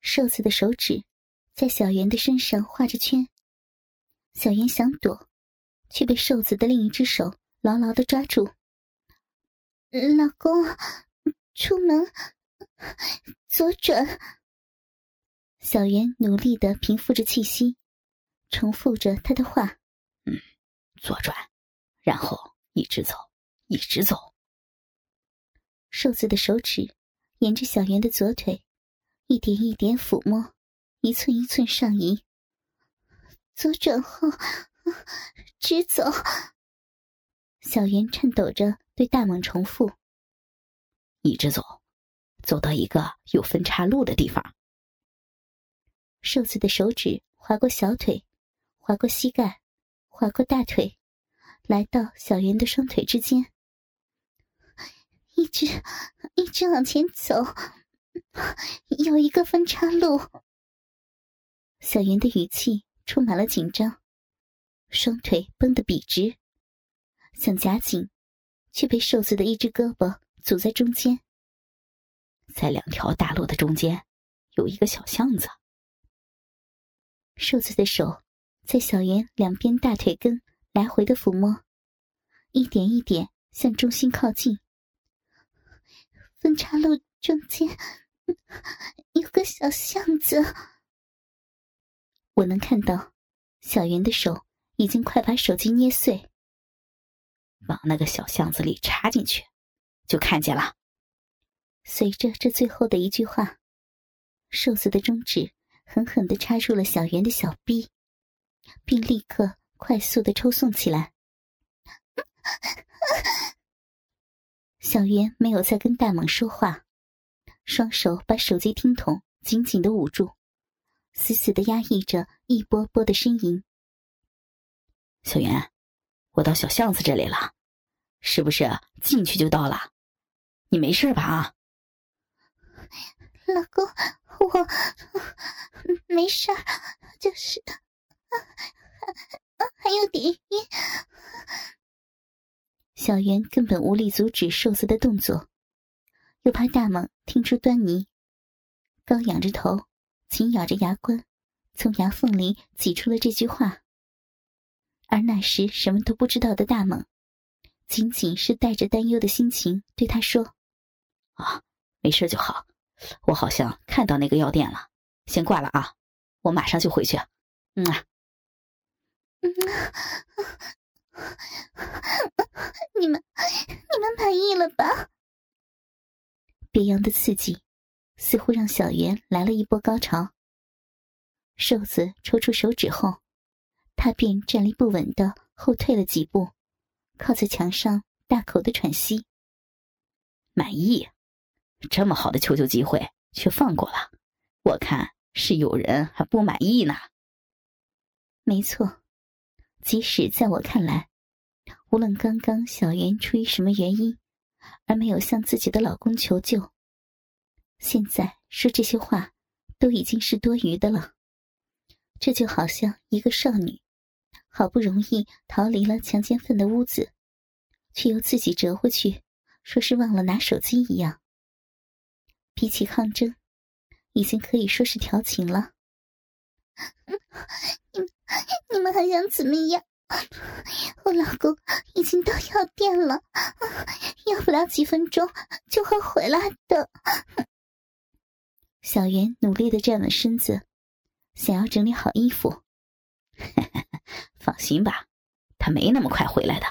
瘦子的手指在小圆的身上画着圈，小圆想躲，却被瘦子的另一只手牢牢的抓住。老公，出门左转。小圆努力的平复着气息，重复着他的话：“嗯，左转，然后一直走，一直走。”瘦子的手指沿着小圆的左腿。一点一点抚摸，一寸一寸上移。左转后，直走。小圆颤抖着对大猛重复：“一直走，走到一个有分岔路的地方。”瘦子的手指划过小腿，划过膝盖，划过大腿，来到小圆的双腿之间，一直一直往前走。有一个分岔路。小云的语气充满了紧张，双腿绷得笔直，想夹紧，却被瘦子的一只胳膊阻在中间。在两条大路的中间，有一个小巷子。瘦子的手在小圆两边大腿根来回的抚摸，一点一点向中心靠近。分岔路中间。有个小巷子，我能看到小圆的手已经快把手机捏碎。往那个小巷子里插进去，就看见了。随着这最后的一句话，瘦子的中指狠狠的插入了小圆的小臂，并立刻快速的抽送起来。小圆没有再跟大猛说话。双手把手机听筒紧紧的捂住，死死的压抑着一波波的呻吟。小袁，我到小巷子这里了，是不是进去就到了？你没事吧？啊，老公，我没事就是还有点晕。小袁根本无力阻止瘦子的动作。又怕大猛听出端倪，高仰着头，紧咬着牙关，从牙缝里挤出了这句话。而那时什么都不知道的大猛，仅仅是带着担忧的心情对他说：“啊，没事就好。我好像看到那个药店了，先挂了啊，我马上就回去。”嗯啊，嗯，你们，你们满意了吧？别样的刺激，似乎让小圆来了一波高潮。瘦子抽出手指后，他便站立不稳的后退了几步，靠在墙上，大口的喘息。满意，这么好的求救机会却放过了，我看是有人还不满意呢。没错，即使在我看来，无论刚刚小圆出于什么原因。而没有向自己的老公求救。现在说这些话，都已经是多余的了。这就好像一个少女，好不容易逃离了强奸犯的屋子，却又自己折回去，说是忘了拿手机一样。比起抗争，已经可以说是调情了。你 你们还想怎么样？我老公已经到药店了，要不了几分钟就会回来的。小袁努力的站稳身子，想要整理好衣服。放心吧，他没那么快回来的。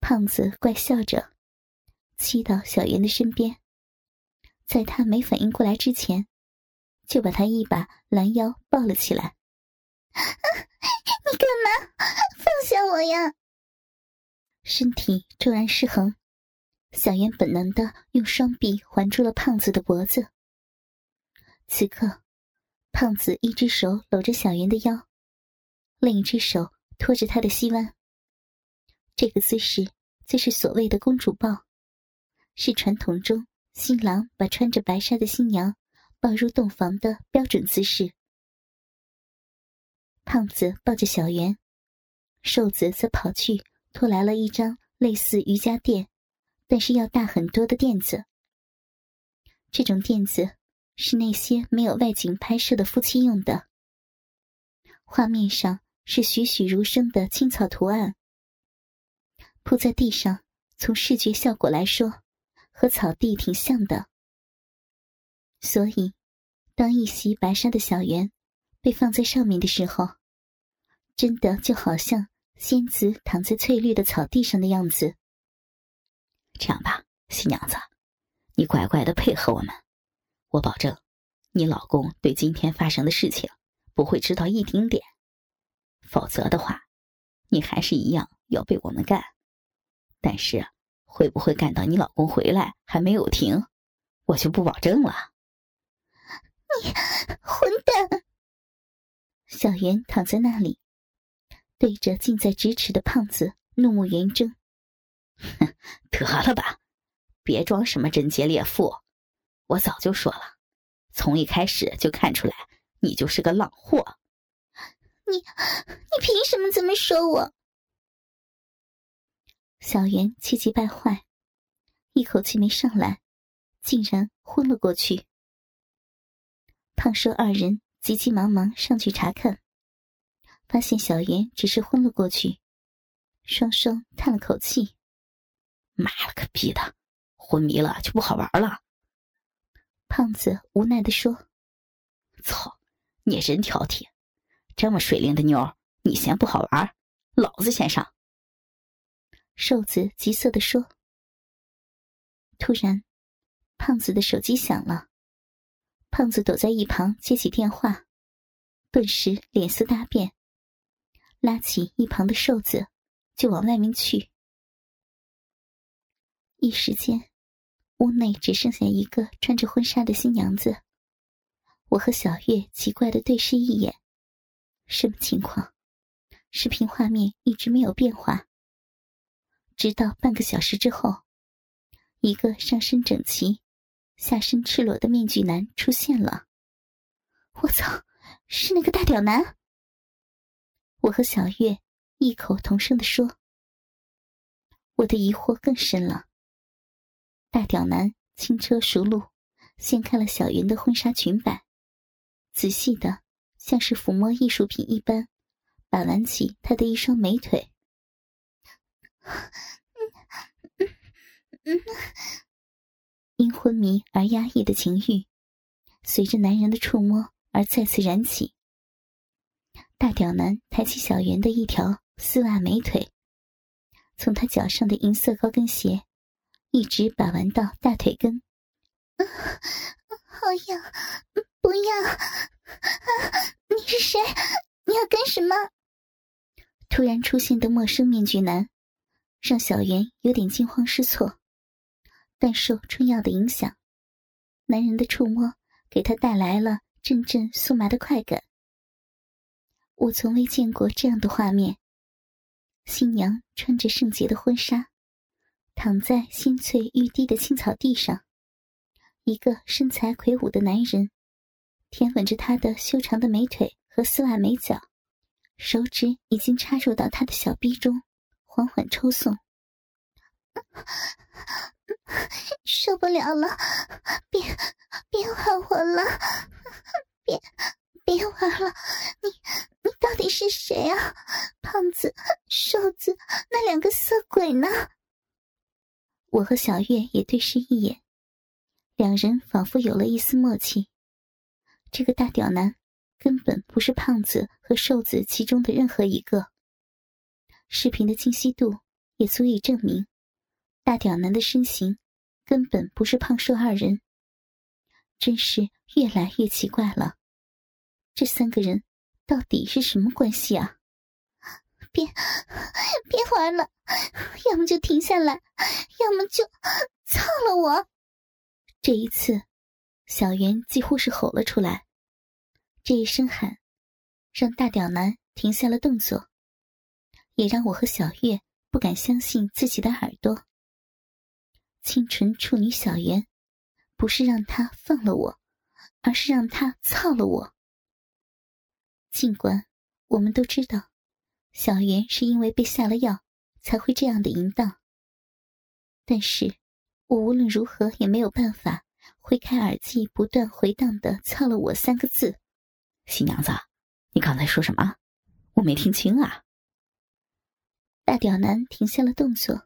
胖子怪笑着，骑到小袁的身边，在他没反应过来之前，就把他一把拦腰抱了起来。你干嘛？放下我呀！身体骤然失衡，小圆本能的用双臂环住了胖子的脖子。此刻，胖子一只手搂着小圆的腰，另一只手托着她的膝弯。这个姿势就是所谓的公主抱，是传统中新郎把穿着白纱的新娘抱入洞房的标准姿势。胖子抱着小圆，瘦子则跑去拖来了一张类似瑜伽垫，但是要大很多的垫子。这种垫子是那些没有外景拍摄的夫妻用的。画面上是栩栩如生的青草图案，铺在地上，从视觉效果来说，和草地挺像的。所以，当一袭白纱的小圆被放在上面的时候，真的就好像仙子躺在翠绿的草地上的样子。这样吧，新娘子，你乖乖的配合我们，我保证，你老公对今天发生的事情不会知道一丁点。否则的话，你还是一样要被我们干。但是，会不会干到你老公回来还没有停，我就不保证了。你混蛋！小袁躺在那里。对着近在咫尺的胖子怒目圆睁，哼，得了吧，别装什么贞洁烈妇！我早就说了，从一开始就看出来你就是个浪货。你，你凭什么这么说我？小袁气急败坏，一口气没上来，竟然昏了过去。胖瘦二人急急忙忙上去查看。发现小袁只是昏了过去，双双叹了口气：“妈了个逼的，昏迷了就不好玩了。”胖子无奈的说：“操，你真挑剔，这么水灵的妞，你嫌不好玩，老子先上。”瘦子急色的说。突然，胖子的手机响了，胖子躲在一旁接起电话，顿时脸色大变。拉起一旁的瘦子，就往外面去。一时间，屋内只剩下一个穿着婚纱的新娘子。我和小月奇怪的对视一眼，什么情况？视频画面一直没有变化，直到半个小时之后，一个上身整齐、下身赤裸的面具男出现了。我操，是那个大屌男！我和小月异口同声的说：“我的疑惑更深了。”大屌男轻车熟路，掀开了小云的婚纱裙摆，仔细的像是抚摸艺术品一般，把玩起她的一双美腿。因昏迷而压抑的情欲，随着男人的触摸而再次燃起。大屌男抬起小圆的一条丝袜美腿，从他脚上的银色高跟鞋一直把玩到大腿根。啊好痒！不要！啊你是谁？你要干什么？突然出现的陌生面具男，让小圆有点惊慌失措。但受春药的影响，男人的触摸给他带来了阵阵酥麻的快感。我从未见过这样的画面。新娘穿着圣洁的婚纱，躺在新翠欲滴的青草地上，一个身材魁梧的男人舔吻着她的修长的美腿和丝袜美脚，手指已经插入到她的小臂中，缓缓抽送。受不了了，别别玩我了，别。别玩了，你你到底是谁啊？胖子、瘦子，那两个色鬼呢？我和小月也对视一眼，两人仿佛有了一丝默契。这个大屌男根本不是胖子和瘦子其中的任何一个。视频的清晰度也足以证明，大屌男的身形根本不是胖瘦二人。真是越来越奇怪了。这三个人到底是什么关系啊？别别玩了，要么就停下来，要么就操了我！这一次，小袁几乎是吼了出来。这一声喊，让大屌男停下了动作，也让我和小月不敢相信自己的耳朵。清纯处女小袁，不是让他放了我，而是让他操了我。尽管我们都知道，小袁是因为被下了药才会这样的淫荡，但是我无论如何也没有办法挥开耳机，不断回荡的“操了我”三个字。新娘子，你刚才说什么？我没听清啊。大屌男停下了动作，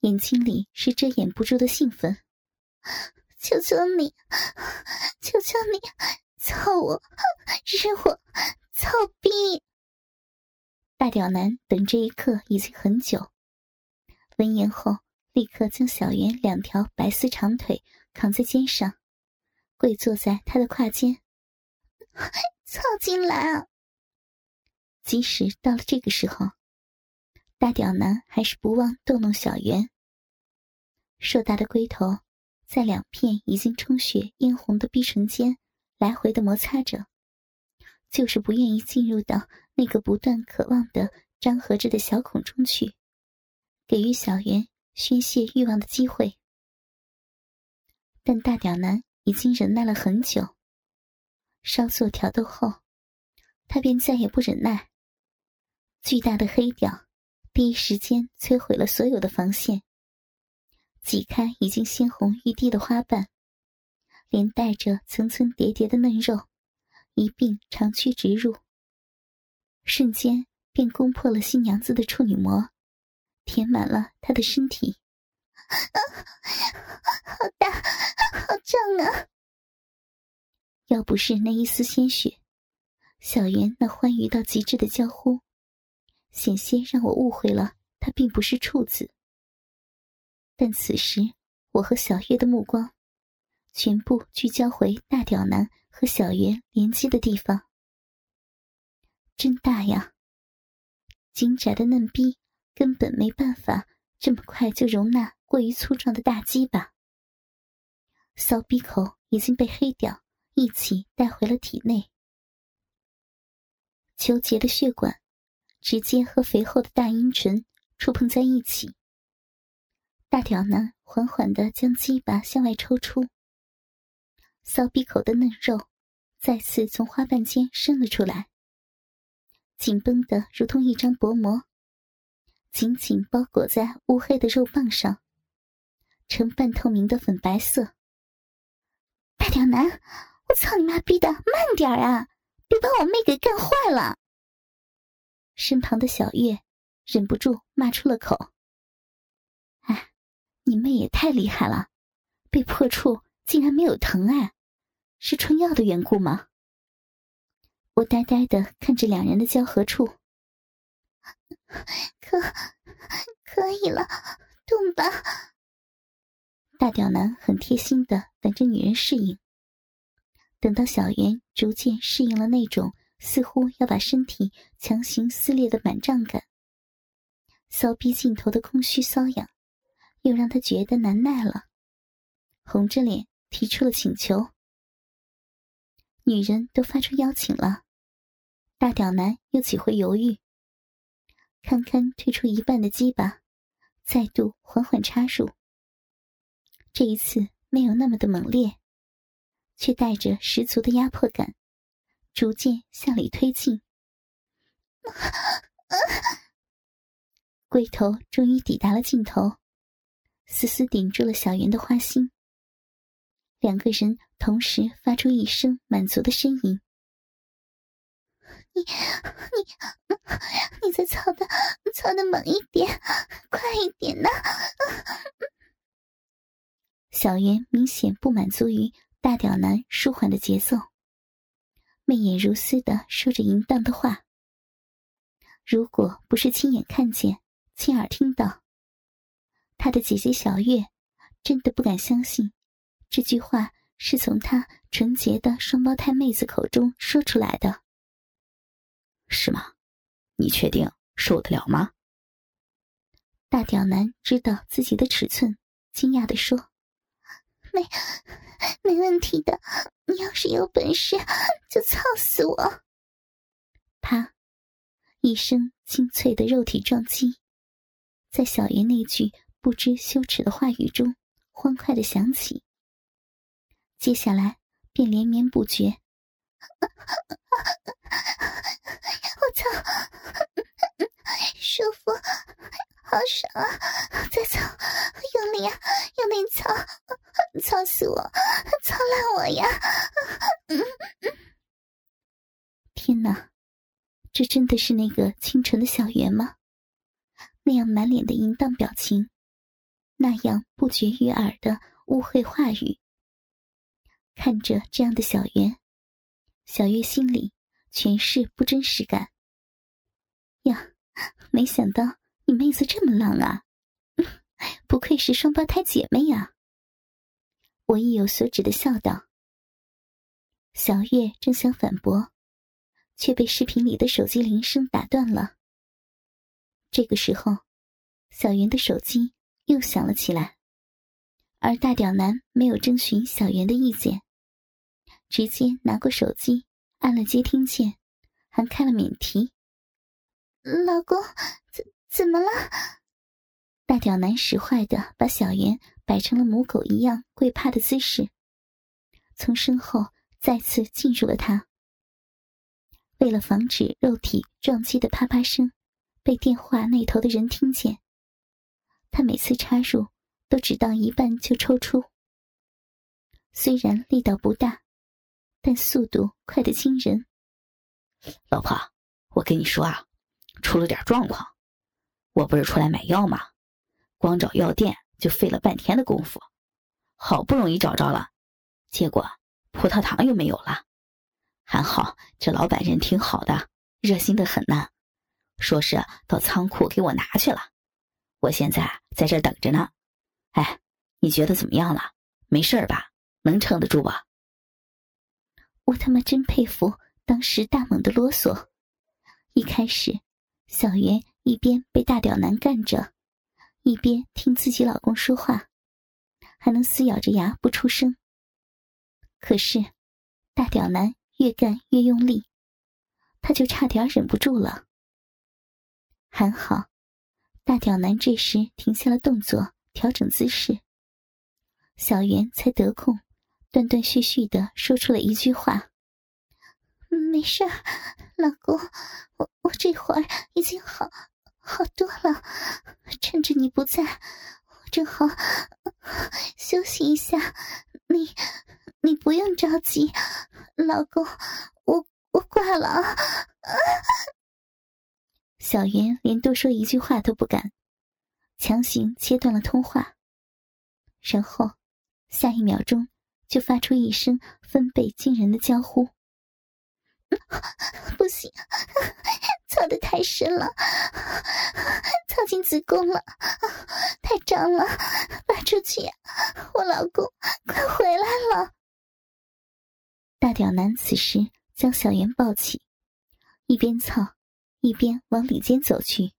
眼睛里是遮掩不住的兴奋。求求你，求求你，操我，日我，操逼！大屌男等这一刻已经很久，闻言后立刻将小圆两条白丝长腿扛在肩上，跪坐在他的胯间，操进来啊！即使到了这个时候，大屌男还是不忘逗弄小圆，硕大的龟头在两片已经充血嫣红的逼唇间来回的摩擦着，就是不愿意进入到。那个不断渴望的张合着的小孔中去，给予小圆宣泄欲望的机会。但大屌男已经忍耐了很久，稍作挑逗后，他便再也不忍耐。巨大的黑屌第一时间摧毁了所有的防线，挤开已经鲜红欲滴的花瓣，连带着层层叠叠的嫩肉一并长驱直入。瞬间便攻破了新娘子的处女膜，填满了她的身体。啊好大，好胀啊！要不是那一丝鲜血，小圆那欢愉到极致的娇呼，险些让我误会了他并不是处子。但此时，我和小月的目光全部聚焦回大屌男和小圆连接的地方。真大呀！金窄的嫩逼根本没办法这么快就容纳过于粗壮的大鸡巴。骚逼口已经被黑屌一起带回了体内，球结的血管直接和肥厚的大阴唇触碰在一起。大屌男缓缓的将鸡巴向外抽出，骚逼口的嫩肉再次从花瓣间伸了出来。紧绷的如同一张薄膜，紧紧包裹在乌黑的肉棒上，呈半透明的粉白色。大屌男，我操你妈逼的，慢点啊！别把我妹给干坏！身旁的小月忍不住骂出了口：“哎，你妹也太厉害了，被破处竟然没有疼哎，是春药的缘故吗？”我呆呆的看着两人的交合处，可可以了，动吧。大屌男很贴心的等着女人适应，等到小圆逐渐适应了那种似乎要把身体强行撕裂的满胀感，骚逼尽头的空虚瘙痒，又让他觉得难耐了，红着脸提出了请求。女人都发出邀请了。大屌男又岂会犹豫？堪堪推出一半的鸡巴，再度缓缓插入。这一次没有那么的猛烈，却带着十足的压迫感，逐渐向里推进。龟头终于抵达了尽头，死死顶住了小圆的花心。两个人同时发出一声满足的呻吟。你你你再操的操的猛一点，快一点呐！小圆明显不满足于大屌男舒缓的节奏，媚眼如丝的说着淫荡的话。如果不是亲眼看见、亲耳听到，他的姐姐小月真的不敢相信这句话是从他纯洁的双胞胎妹子口中说出来的。是吗？你确定受得了吗？大屌男知道自己的尺寸，惊讶的说：“没，没问题的。你要是有本事，就操死我！”啪，一声清脆的肉体撞击，在小爷那句不知羞耻的话语中欢快的响起。接下来便连绵不绝。我操！舒服，好爽啊！再操，用力啊，用力操，操死我，操烂我呀！天哪，这真的是那个清纯的小圆吗？那样满脸的淫荡表情，那样不绝于耳的污秽话语。看着这样的小圆，小月心里全是不真实感。呀，没想到你妹子这么浪啊！不愧是双胞胎姐妹呀！我意有所指的笑道。小月正想反驳，却被视频里的手机铃声打断了。这个时候，小圆的手机又响了起来，而大屌男没有征询小圆的意见，直接拿过手机按了接听键，还开了免提。老公，怎么了？大屌男使坏的把小圆摆成了母狗一样跪趴的姿势，从身后再次进入了他。为了防止肉体撞击的啪啪声。被电话那头的人听见，他每次插入都只到一半就抽出。虽然力道不大，但速度快得惊人。老婆，我跟你说啊，出了点状况。我不是出来买药吗？光找药店就费了半天的功夫，好不容易找着了，结果葡萄糖又没有了。还好这老板人挺好的，热心的很呢。说是到仓库给我拿去了，我现在在这等着呢。哎，你觉得怎么样了？没事吧？能撑得住吧？我他妈真佩服当时大猛的啰嗦。一开始，小袁一边被大屌男干着，一边听自己老公说话，还能死咬着牙不出声。可是，大屌男越干越用力，他就差点忍不住了。还好，大屌男这时停下了动作，调整姿势。小袁才得空，断断续续的说出了一句话：“没事老公，我我这会儿已经好好多了。趁着你不在，我正好休息一下。你你不用着急，老公，我我挂了啊。”小云连多说一句话都不敢，强行切断了通话，然后下一秒钟就发出一声分贝惊人的娇呼：“ 不行，操的太深了，操进子宫了，太脏了，拔出去！我老公快回来了！”大屌男此时将小圆抱起，一边操。一边往里间走去，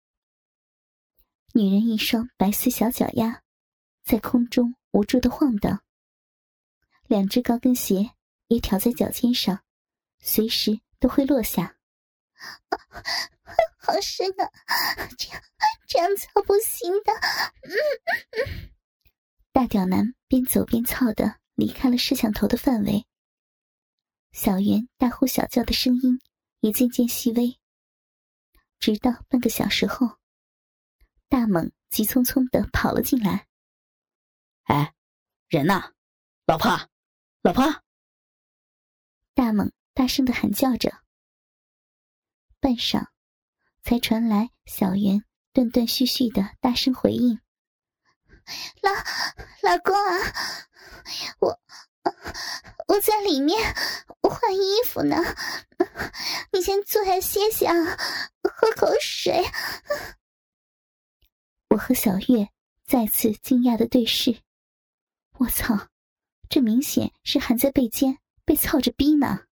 女人一双白丝小脚丫在空中无助的晃荡，两只高跟鞋也挑在脚尖上，随时都会落下。好深啊！这样这样操不行的。嗯嗯大屌男边走边操的离开了摄像头的范围，小圆大呼小叫的声音也渐渐细微。直到半个小时后，大猛急匆匆的跑了进来。哎，人呢？老婆，老婆！大猛大声的喊叫着。半晌，才传来小袁断断续续的大声回应：“老老公啊，我我在里面换衣服呢，你先坐下歇歇啊。”喝口水。我和小月再次惊讶的对视。我操，这明显是含在背间被操着逼呢。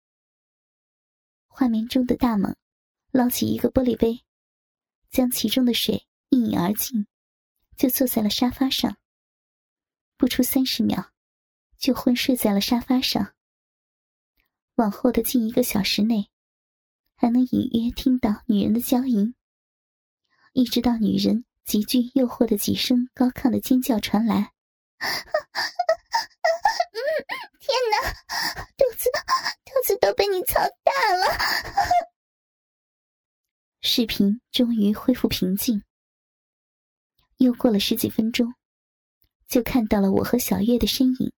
画面中的大猛捞起一个玻璃杯，将其中的水一饮而尽，就坐在了沙发上。不出三十秒，就昏睡在了沙发上。往后的近一个小时内。还能隐约听到女人的娇吟，一直到女人极具诱惑的几声高亢的尖叫传来。天哪，肚子肚子都被你操大了！视频终于恢复平静。又过了十几分钟，就看到了我和小月的身影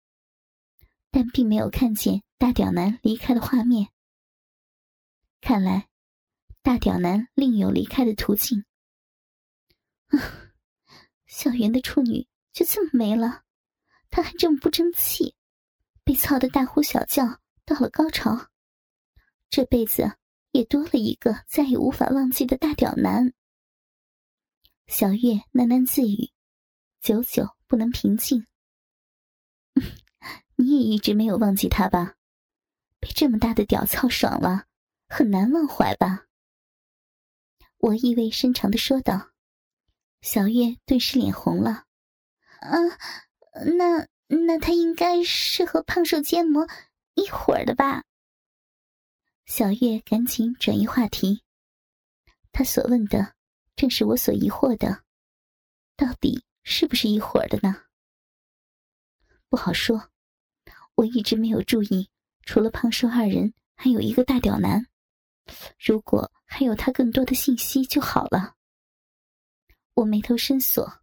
但并没有看见大屌男离开的画面。看来，大屌男另有离开的途径。啊小圆的处女就这么没了，他还这么不争气，被操得大呼小叫，到了高潮，这辈子也多了一个再也无法忘记的大屌男。小月喃喃自语，久久不能平静。你也一直没有忘记他吧？被这么大的屌操爽了，很难忘怀吧？我意味深长的说道。小月顿时脸红了。啊，那那他应该是和胖瘦奸魔一伙的吧？小月赶紧转移话题。他所问的，正是我所疑惑的，到底是不是一伙的呢？不好说。我一直没有注意，除了胖瘦二人，还有一个大屌男。如果还有他更多的信息就好了。我眉头深锁。